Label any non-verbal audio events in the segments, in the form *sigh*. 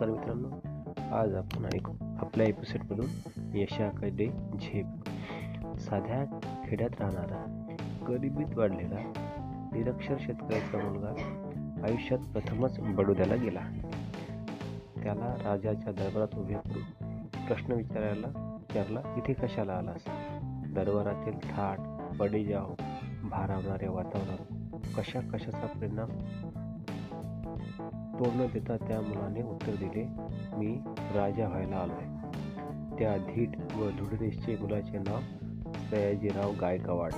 नमस्कार मित्रांनो आज आपण ऐकू आपल्या एपिसोडमधून यशाकडे झेप. साध्या खेड्यात राहणारा गरिबीत वाढलेला निरक्षर शेतकऱ्याचा मुलगा आयुष्यात प्रथमच बडोद्याला गेला. त्याला राजाच्या दरबारात उभे करून प्रश्न विचारायला विचारला इथे कशाला आलास दरबारातील थाट पडेजाव भारावणारे वातावरण कशा कशाचा परिणाम तोड न देता त्या मुलाने उत्तर दिले मी राजा व्हायला आलो आहे त्या धीट व दृढनिश्चय मुलाचे नाव सयाजीराव गायकवाड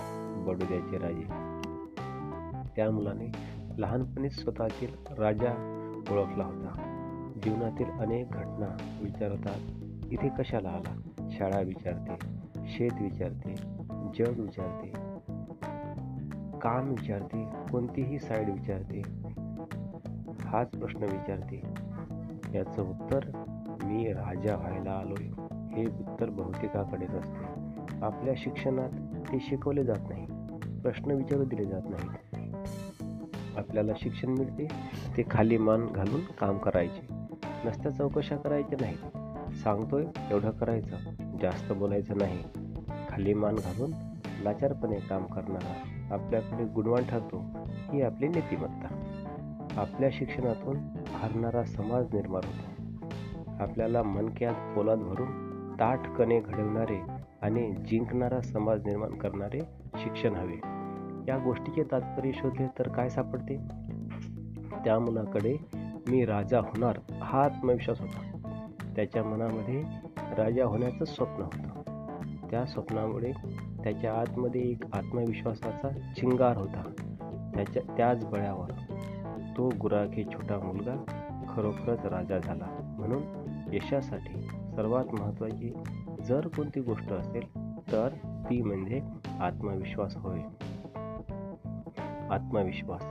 बडोद्याचे राजे. त्या मुलाने लहानपणीच स्वतःतील राजा ओळखला होता. जीवनातील अनेक घटना विचारतात इथे कशाला आला? शाळा विचारते शेत विचारते जग विचारते काम विचारते कोणतीही साईड विचारते हाच प्रश्न विचारते. याचं उत्तर मी राजा व्हायला आलोय. हे उत्तर बहुतेकाकडेच असते. आपल्या शिक्षणात ते शिकवले जात नाही. प्रश्न विचारू दिले जात नाहीत. आपल्याला शिक्षण मिळते. ते खाली मान घालून काम करायचे. नसत्या चौकशा करायच्या नाहीत. सांगतोय एवढं करायचं. जास्त बोलायचं नाही. खाली मान घालून लाचारपणे काम करणारा आपल्याकडे गुणवान ठरतो. ही आपली नीतिमत्ता. आपल्या शिक्षणातून हरणारा समाज निर्माण होतो. आपल्याला मनक्यात पोलाद भरून ताठकणे घडवणारे आणि जिंकणारा समाज निर्माण करणारे शिक्षण हवे. या गोष्टीचे तात्पर्य शोधले तर काय सापडते? त्या मुलाकडे मी राजा होणार हा आत्मविश्वास होता. त्याच्या मनामध्ये राजा होण्याचं स्वप्न होतं. त्या स्वप्नामुळे त्याच्या आतमध्ये एक आत्मविश्वासाचा चिंगार होता. त्याच्या त्याच बळ्यावर तो गुराखी छोटा मुलगा खरोखरच राजा झाला. म्हणून यशासाठी सर्वात महत्त्वाची जर कोणती गोष्ट असेल तर ती म्हणजे आत्मविश्वास होय. आत्मविश्वास.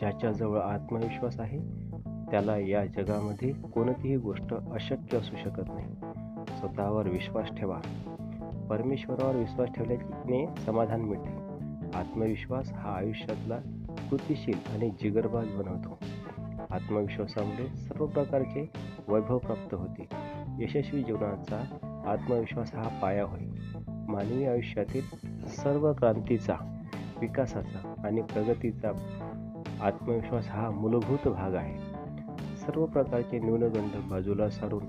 ज्याच्याजवळ आत्मविश्वास आहे त्याला या जगामध्ये कोणतीही गोष्ट अशक्य असू शकत नाही. स्वतःवर विश्वास ठेवा. परमेश्वरावर विश्वास ठेवल्याने समाधान मिळते. आत्मविश्वास हा आयुष्यातला कृतीशील आणि जिगरबाज बनवतो. आत्मविश्वासामुळे सर्व प्रकारचे वैभव प्राप्त होते. यशस्वी जीवनाचा आत्मविश्वास हा पाया होय. मानवी आयुष्यातील सर्व क्रांतीचा विकासाचा आणि प्रगतीचा आत्मविश्वास हा मूलभूत भाग आहे. सर्व प्रकारचे न्यूनगंध बाजूला सारून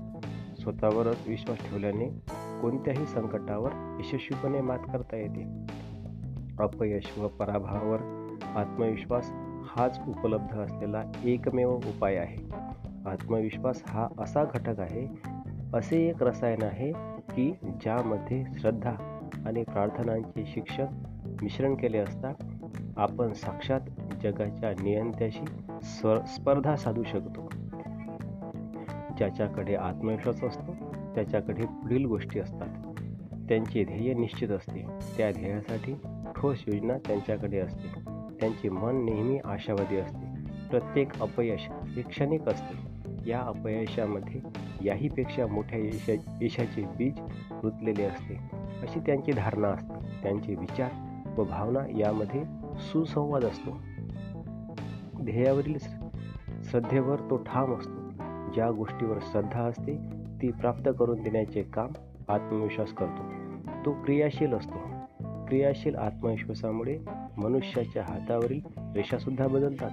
स्वतःवरच विश्वास ठेवल्याने कोणत्याही संकटावर यशस्वीपणे मात करता येते. अपयश व पराभवावर आत्मविश्वास हाच उपलब्ध असलेला एकमेव उपाय आहे. आत्मविश्वास हा असा घटक आहे असे एक रसायन आहे की ज्यामध्ये श्रद्धा आणि प्रार्थनांचे शिक्षण मिश्रण केले असता आपण साक्षात जगाच्या नियंत्याशी स्व स्पर्धा साधू शकतो. ज्याच्याकडे आत्मविश्वास असतो त्याच्याकडे पुढील गोष्टी असतात. त्यांचे ध्येय निश्चित असते. त्या ध्येयासाठी ठोस योजना त्यांच्याकडे असते. त्यांचे मन नेहमी आशावादी असते. प्रत्येक अपयश हे क्षणिक असते. या अपयशामध्ये याहीपेक्षा मोठ्या यशा यशाचे बीज रुतलेले असते. अशी त्यांची धारणा असते. त्यांचे विचार व भावना यामध्ये सुसंवाद असतो. ध्येयावरील श्रद्धेवर तो ठाम असतो. ज्या गोष्टीवर श्रद्धा असते ती प्राप्त करून देण्याचे काम आत्मविश्वास करतो. तो क्रियाशील असतो. क्रियाशील आत्मविश्वासामुळे मनुष्याच्या हातावरील रेषासुद्धा बदलतात.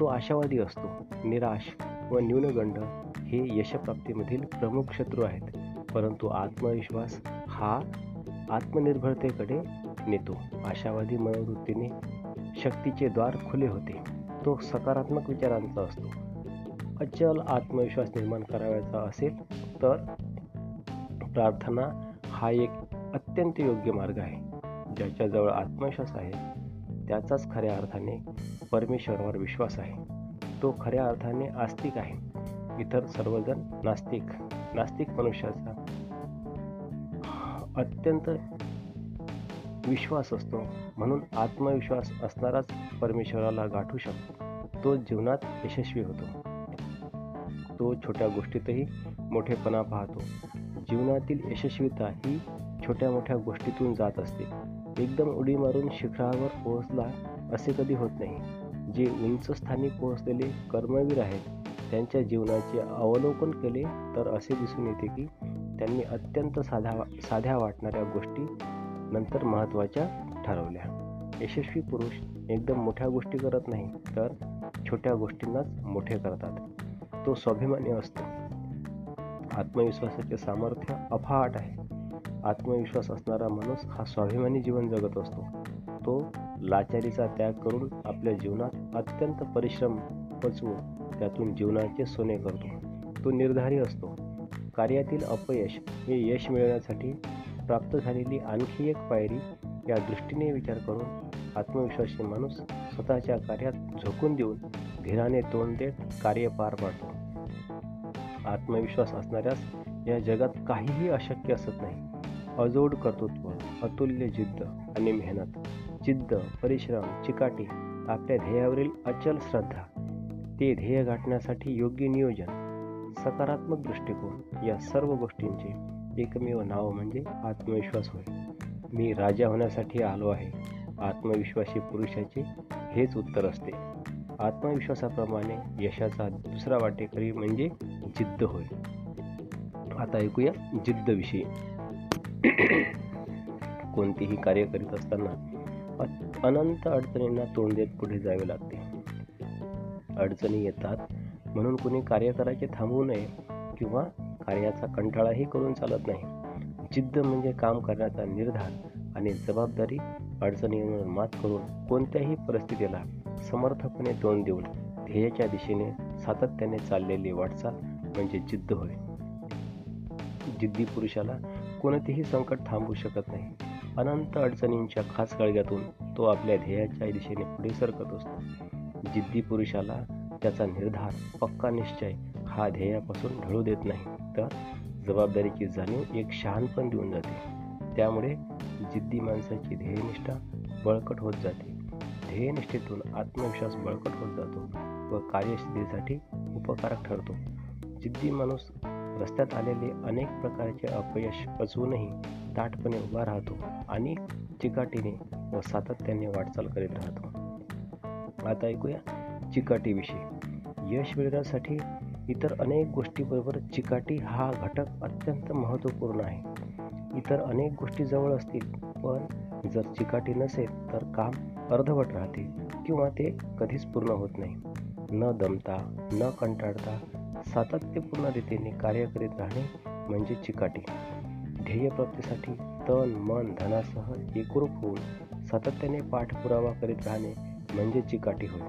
तो आशावादी असतो निराश व न्यूनगंड हे यशप्राप्तीमधील प्रमुख शत्रू आहेत. परंतु आत्मविश्वास हा आत्मनिर्भरतेकडे नेतो. आशावादी मनोवृत्तीने शक्तीचे द्वार खुले होते. तो सकारात्मक विचारांचा असतो. अचल आत्मविश्वास निर्माण करावायचा असेल तर प्रार्थना हा एक अत्यंत योग्य मार्ग आहे. ज्याच्याजवळ आत्मविश्वास आहे त्याचाच खऱ्या अर्थाने परमेश्वरावर विश्वास आहे. तो खऱ्या अर्थाने आस्तिक आहे. इतर सर्वजण नास्तिक नास्तिक मनुष्याचा अत्यंत विश्वास असतो. म्हणून आत्मविश्वास असणाराच परमेश्वराला गाठू शकतो. तो जीवनात यशस्वी होतो. तो छोट्या गोष्टीतही मोठेपणा पाहतो. जीवनातील यशस्वीता ही छोट्या मोठ्या गोष्टीतून जात असते. एकदम उडी मारून शिखरावर पोहोचला असे कधी होत नाही. जे उंच स्थानी पोहोचलेले कर्मवीर आहेत त्यांच्या जीवनाचे अवलोकन केले तर असे दिसून येते की त्यांनी अत्यंत साध्या साध्या वाटणाऱ्या गोष्टी नंतर महत्त्वाच्या ठरवल्या. यशस्वी पुरुष एकदम मोठ्या गोष्टी करत नाही तर छोट्या गोष्टींनाच मोठे करतात. तो स्वाभिमानी असतो. आत्मविश्वासाचे सामर्थ्य अफाट आहे. आत्मविश्वास असणारा माणूस हा स्वाभिमानी जीवन जगत असतो. तो लाचारीचा त्याग करून आपल्या जीवनात अत्यंत परिश्रम पचवून त्यातून जीवनाचे सोने करतो. तो निर्धारी असतो. कार्यातील अपयश हे यश मिळवण्यासाठी प्राप्त झालेली आणखी एक पायरी या दृष्टीने विचार करून आत्मविश्वासी माणूस स्वतःच्या कार्यात झोकून देऊन धीराने तोंड देत कार्य पार पाडतो. आत्मविश्वास असणाऱ्यास या जगात काहीही अशक्य असत नाही. अजोड कर्तृत्व अतुल्य जिद्द आणि मेहनत. जिद्द परिश्रम चिकाटी आपल्या ध्येयावरील अचल श्रद्धा. ते ध्येय गाठण्यासाठी योग्य नियोजन सकारात्मक दृष्टिकोन या सर्व गोष्टींचे एकमेव नाव म्हणजे आत्मविश्वास होय. मी राजा होण्यासाठी आलो आहे. आत्मविश्वासी पुरुषाचे हेच उत्तर असते. आत्मविश्वासाप्रमाणे यशाचा दुसरा वाटेकरी म्हणजे जिद्द होय. आता ऐकूया जिद्दविषयी *coughs* कोणतेही कार्य करीत असताना अनंत अडचणींना तोंड देत पुढे जावे लागते. अडचणी येतात म्हणून कुणी कार्य करायचे थांबवू नये किंवा कार्याचा कंटाळाही करून चालत नाही. जिद्द म्हणजे काम करण्याचा निर्धार आणि जबाबदारी अडचणींवर मात करून कोणत्याही परिस्थितीला समर्थपणे तोंड देऊन ध्येयाच्या दिशेने सातत्याने चाललेली वाटचाल म्हणजे जिद्द होय. जिद्दी पुरुषाला कोणतेही संकट थांबू शकत नाही. अनंत अडचणींच्या खास काळग्यातून तो आपल्या ध्येयाच्या दिशेने पुढे सरकत असतो. जिद्दी पुरुषाला त्याचा निर्धार पक्का निश्चय हा ध्येयापासून ढळू देत नाही तर जबाबदारीची जाणीव एक शहाणपण देऊन जाते. त्यामुळे जिद्दी माणसाची ध्येयनिष्ठा बळकट होत जाते. ध्येयनिष्ठेतून आत्मविश्वास बळकट होत जातो व कार्यसिद्धीसाठी उपकारक ठरतो. जिद्दी माणूस रस्त्यात आलेले अनेक प्रकारचे अपयश पचवूनही ताटपणे उभा राहतो आणि चिकाटीने व सातत्याने वाटचाल करीत राहतो. आता ऐकूया चिकाटीविषयी. यश मिळण्यासाठी इतर अनेक गोष्टीबरोबर चिकाटी हा घटक अत्यंत महत्त्वपूर्ण आहे. इतर अनेक गोष्टी जवळ असतील पण जर चिकाटी नसेल तर काम अर्धवट राहते किंवा ते कधीच पूर्ण होत नाही. न दमता न कंटाळता सातत्यपूर्ण रीतीने कार्य करीत राहणे म्हणजे चिकाटी. ध्येयप्राप्तीसाठी तन मन धनासह एकरूप होऊन सातत्याने पाठपुरावा करीत राहणे म्हणजे चिकाटी होय.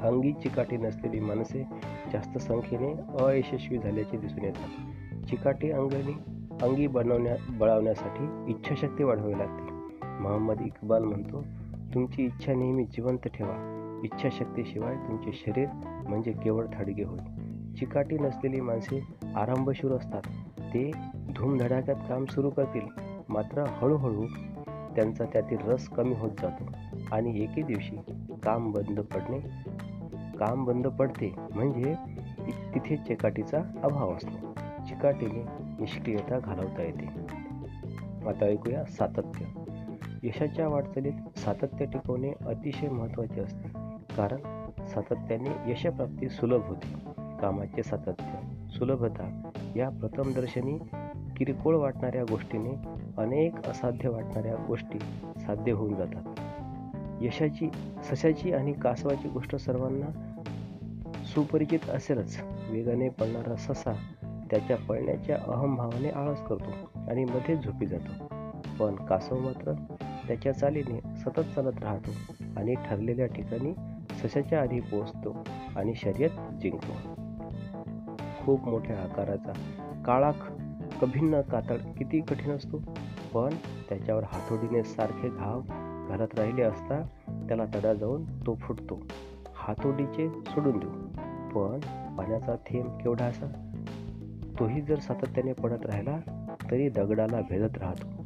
अंगी चिकाटी नसलेली माणसे जास्त संख्येने अयशस्वी झाल्याचे दिसून येतात. चिकाटी अंगणी अंगी बनवण्या बळावण्यासाठी इच्छाशक्ती वाढवावी लागते. मोहम्मद इक्बाल म्हणतो तुमची इच्छा नेहमी जिवंत ठेवा. इच्छाशक्तीशिवाय तुमचे शरीर म्हणजे केवळ थडगे होईल चिकाटी नसलेली माणसे आरंभशूर असतात. ते धूमधडाक्यात काम सुरू करतील. मात्र हळूहळू त्यांचा त्यातील रस कमी होत जातो आणि एके दिवशी काम बंद पडणे काम बंद पडते म्हणजे तिथे चिकाटीचा अभाव असतो. चिकाटीने निष्क्रियता घालवता येते. आता ऐकूया सातत्य. यशाच्या वाटचालीत सातत्य टिकवणे अतिशय महत्त्वाचे असते. कारण सातत्याने यशप्राप्ती सुलभ होते. कामाचे सातत्य सुलभता या प्रथमदर्शनी किरकोळ वाटणाऱ्या गोष्टीने अनेक असाध्य वाटणाऱ्या गोष्टी साध्य होऊन जातात. यशाची सशाची आणि कासवाची गोष्ट सर्वांना सुपरिचित असेलच. वेगाने पडणारा ससा त्याच्या पळण्याच्या अहमभावाने आळस करतो आणि मध्ये झोपी जातो. पण कासव मात्र त्याच्या चालीने सतत चालत राहतो आणि ठरलेल्या ठिकाणी सशाच्या आधी पोहोचतो आणि शर्यत जिंकतो. खूप मोठ्या आकाराचा. काळा कभिन्न कातड किती कठीण असतो? पण त्याच्यावर हातोडीने सारखे घाव घालत राहिले असता त्याला तडा जाऊन तो फुटतो. हातोडीचे सोडून देऊ. पण पाण्याचा थेंब केवढा असा? तोही जर सातत्याने पडत राहिला तरी दगडाला भेदत राहतो.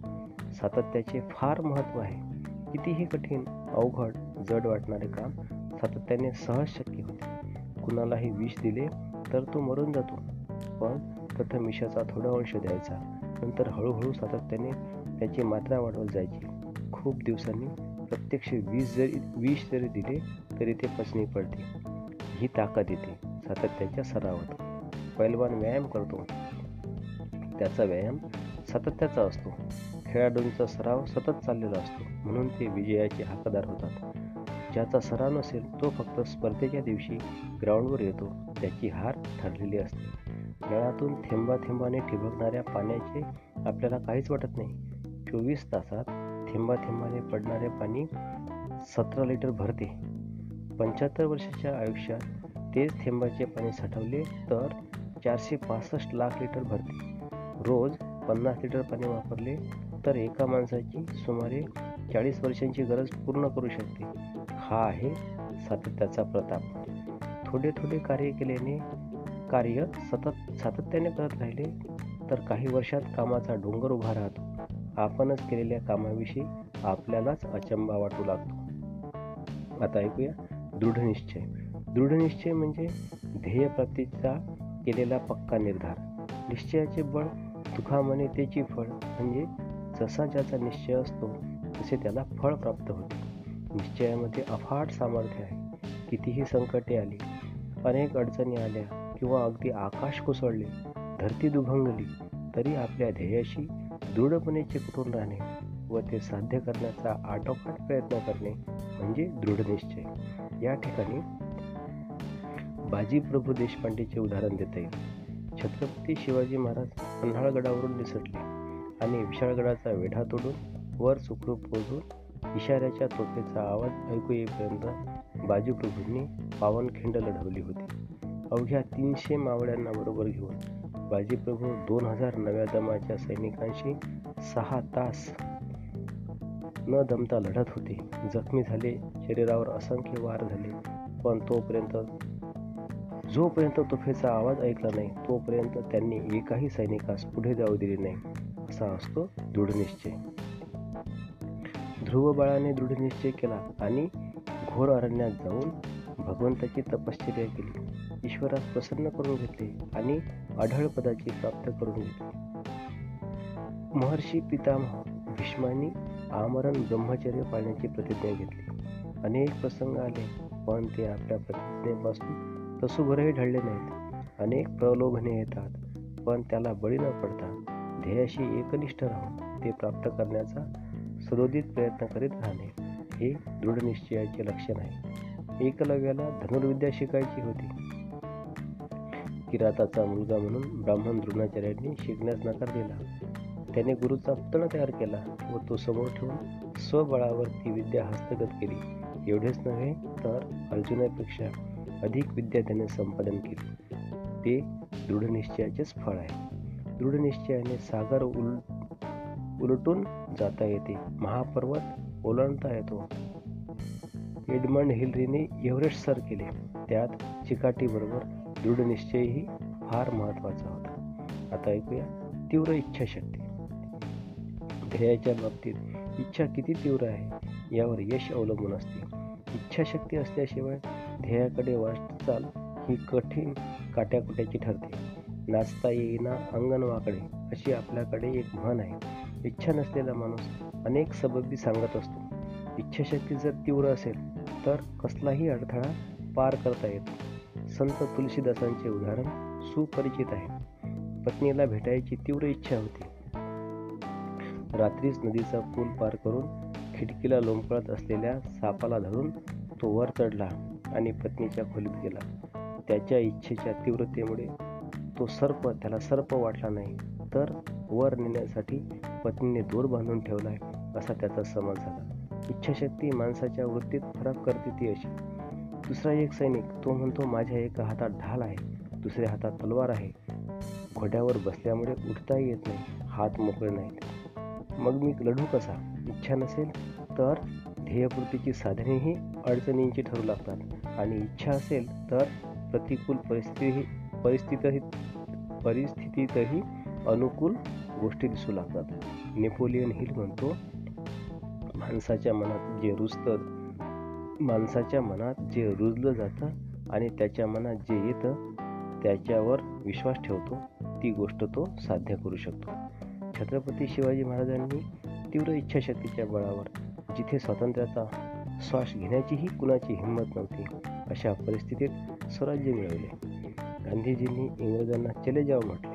सातत्याचे फार महत्त्व आहे. कितीही कठीण अवघड जड वाटणारे काम सातत्याने सहज शक्य होते. कुणालाही विष दिले तर तो मरून जातो. पण प्रथम विषाचा थोडा अंश द्यायचा. नंतर हळूहळू सातत्याने त्याची मात्रा वाढवत जायची. खूप दिवसांनी प्रत्यक्ष वीस जरी विष जरी दिले तरी ते पचनी पडते. ही ताकद येते सातत्याच्या सरावात. पैलवान व्यायाम करतो. त्याचा व्यायाम सातत्याचा असतो. खेळाडूंचा सराव सतत चाललेला असतो. म्हणून ते विजयाचे हकदार होतात. ज्याचा सराव नसेल तो फक्त स्पर्धेच्या दिवशी ग्राउंडवर येतो. त्याची हार ठरलेली असते. नळातून थेंबा थेंबाने ठिबकणाऱ्या पाण्याचे आपल्याला काहीच वाटत नाही. चोवीस तासात थेंबा थेंबाने पडणारे पाणी सतरा लिटर भरते. पंच्याहत्तर वर्षाच्या आयुष्यात तेच थेंबाचे पाणी साठवले तर चारशे पासष्ट लाख लिटर भरते. रोज पन्नास लिटर पाणी वापरले तर एका माणसाची सुमारे चाळीस वर्षांची गरज पूर्ण करू शकते. हा आहे सातत्याचा प्रताप. थोडे थोडे कार्य केल्याने कार्य सतत सातत्याने करत राहिले तर काही वर्षात कामाचा डोंगर उभा राहतो. आपणच केलेल्या कामाविषयी आपल्यालाच अचंबा वाटू लागतो. आता ऐकूया दृढनिश्चय दृढनिश्चय म्हणजे ध्येयप्राप्तीचा केलेला पक्का निर्धार. निश्चयाचे बळ दुखामने त्याची फळ म्हणजे जसा ज्याचा निश्चय असतो तसे त्याला फळ प्राप्त होते. निश्चयामध्ये अफाट सामर्थ्य आहे. कितीही संकटे आली अनेक अडचणी आल्या किंवा अगदी आकाश कोसळले धरती दुभंगली तरी आपल्या ध्येयाशी दृढपणे चिकटून राहणे व ते साध्य करण्याचा आटोकाट प्रयत्न करणे म्हणजे दृढनिश्चय या ठिकाणी बाजीप्रभू देशपांडेचे उदाहरण देता येईल. छत्रपती शिवाजी महाराज पन्हाळगडावरून निसटले आणि विशाळगडाचा वेढा तोडून वर सुखरूप पोहोचून इशाऱ्याच्या तोफेचा आवाज ऐकू येईपर्यंत बाजीप्रभूंनी पावनखिंड लढवली होती. अवघ्या तीनशे मावळ्यांना बरोबर घेऊन बाजीप्रभू दोन हजार नव्या दमाच्या सैनिकांशी सहा तास न दमता लढत होते. जखमी झाले शरीरावर असंख्य वार झाले पण तोपर्यंत जोपर्यंत तोफेचा आवाज ऐकला नाही तोपर्यंत त्यांनी एकाही सैनिकास पुढे जाऊ दिले नाही असा असतो दृढनिश्चय. ध्रुव बाळाने दृढनिश्चय केला आणि घोर अरण्यात जाऊन भगवंताची तपश्चर्या केली. ईश्वरास प्रसन्न करून घेतले आणि अढळ पदाची प्राप्त करून घेतली. महर्षी पितामह भीष्मानी आमरण ब्रह्मचर्य पाळण्याची प्रतिज्ञा घेतली. अनेक प्रसंग आले पण ते आपल्या प्रतिज्ञेपासून तसुभरही ढळले नाहीत. अनेक प्रलोभने येतात पण त्याला बळी न पडता ध्येयाशी एकनिष्ठ राहून ते प्राप्त करण्याचा सदोदित प्रयत्न करीत राहणे हे दृढनिश्चयाचे लक्षण आहे. एकलव्याला धनुर्विद्या शिकायची होती. किराताचा मुलगा म्हणून ब्राह्मण द्रोणाचार्यांनी शिकण्यास नकार दिला. त्याने गुरुचा पुतळा तयार केला व तो समोर ठेवून स्वबळावर ती विद्या हस्तगत केली. एवढेच नव्हे तर अर्जुनापेक्षा अधिक विद्या त्याने संपादन केली. ते दृढनिश्चयाचेच फळ आहे. दृढनिश्चयाने सागर उल उलटून जाता येते. महापर्वत ओलांडता येतो. एडमंड हिलरीने एव्हरेस्ट सर केले. त्यात चिकाटीबरोबर दृढनिश्चयही फार महत्त्वाचा होता. आता ऐकूया तीव्र इच्छाशक्ती. ध्येयाच्या बाबतीत इच्छा किती तीव्र आहे यावर यश अवलंबून असते. इच्छाशक्ती असल्याशिवाय ध्येयाकडे वाटचाल ही कठीण काट्याकुट्याची ठरते. नाचता येईना अंगण वाकडे अशी आपल्याकडे एक म्हण आहे. इच्छा नसलेला माणूस अनेक सबबी सांगत असतो. इच्छाशक्ती जर तीव्र असेल तर कसलाही अडथळा पार करता येतो. संत तुलसीदासांचे उदाहरण सुपरिचित आहे. पत्नीला भेटायची तीव्र इच्छा होती. रात्रीच नदीचा पूल पार करून खिडकीला लोंबकळत असलेल्या सापाला धरून तो वर चढला आणि पत्नीच्या खोलीत गेला. त्याच्या इच्छेच्या तीव्रतेमुळे तो सर्प त्याला सर्प वाटला नाही. तर वर नेण्यासाठी पत्नीने दूर बांधून ठेवला आहे असा त्याचा समज झाला. इच्छाशक्ती माणसाच्या वृत्तीत फरक करते ती अशी. दुसरा एक सैनिक तो म्हणतो माझ्या एका हातात ढाल आहे दुसऱ्या हातात तलवार आहे. घोड्यावर बसल्यामुळे उठताही येत नाही हात मोकळे नाहीत. मग मी लढू कसा? इच्छा नसेल तर ध्येयपूर्तीची साधनेही अडचणींची ठरू लागतात. आणि इच्छा असेल तर प्रतिकूल परिस्थिती परिस्थितीही परिस्थितीतही अनुकूल गोष्टी दिसू लागतात. नेपोलियन हिल म्हणतो माणसाच्या मनात जे रुजतं माणसाच्या मनात जे रुजलं जातं आणि त्याच्या मनात जे येतं त्याच्यावर विश्वास ठेवतो ती गोष्ट तो साध्य करू शकतो. छत्रपती शिवाजी महाराजांनी तीव्र इच्छाशक्तीच्या बळावर जिथे स्वातंत्र्याचा श्वास घेण्याचीही कुणाची हिंमत नव्हती अशा परिस्थितीत स्वराज्य मिळवले. गांधीजींनी इंग्रजांना चले जाव म्हटलं.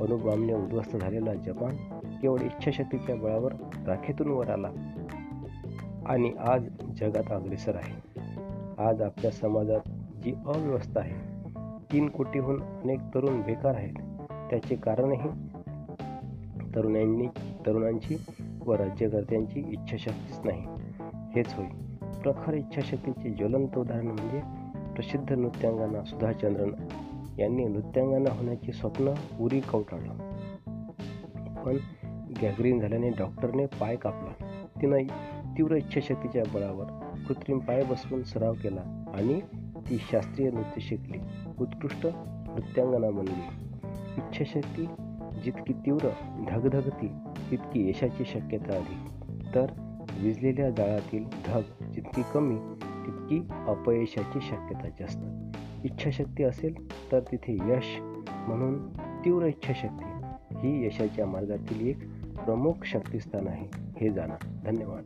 अणुबॉम्बने उद्ध्वस्त झालेला जपान केवळ इच्छाशक्तीच्या बळावर राखेतून वर आला. आणि आज जगात अग्रेसर आहे. आज आपल्या समाजात जी अव्यवस्था आहे तीन कोटीहून अनेक तरुण बेकार आहेत. त्याचे कारणही तरुणांनी तरुणांची व राज्यकर्त्यांची इच्छाशक्तीच नाही. हेच होय. प्रखर इच्छाशक्तीचे ज्वलंत उदाहरण म्हणजे प्रसिद्ध नृत्यांगना सुधाचंद्रन यांनी नृत्यांगना होण्याचे स्वप्न उरी कवटाळलं पण गॅग्रीन झाल्याने डॉक्टरने पाय कापला. तिनं तीव्र इच्छाशक्तीच्या बळावर कृत्रिम पाय बसवून सराव केला आणि ती शास्त्रीय नृत्य शिकली. उत्कृष्ट नृत्यांगना बनली. इच्छाशक्ती जितकी तीव्र धगधगती तितकी यशाची शक्यता आली. तर विजलेल्या जाळातील धग जितकी कमी तितकी अपयशाची शक्यता जास्त. इच्छाशक्ती असेल तर तिथे यश म्हणून तीव्र इच्छाशक्ती ही यशाच्या मार्गातील एक प्रमुख शक्तिस्थान आहे. हे जाणा. धन्यवाद.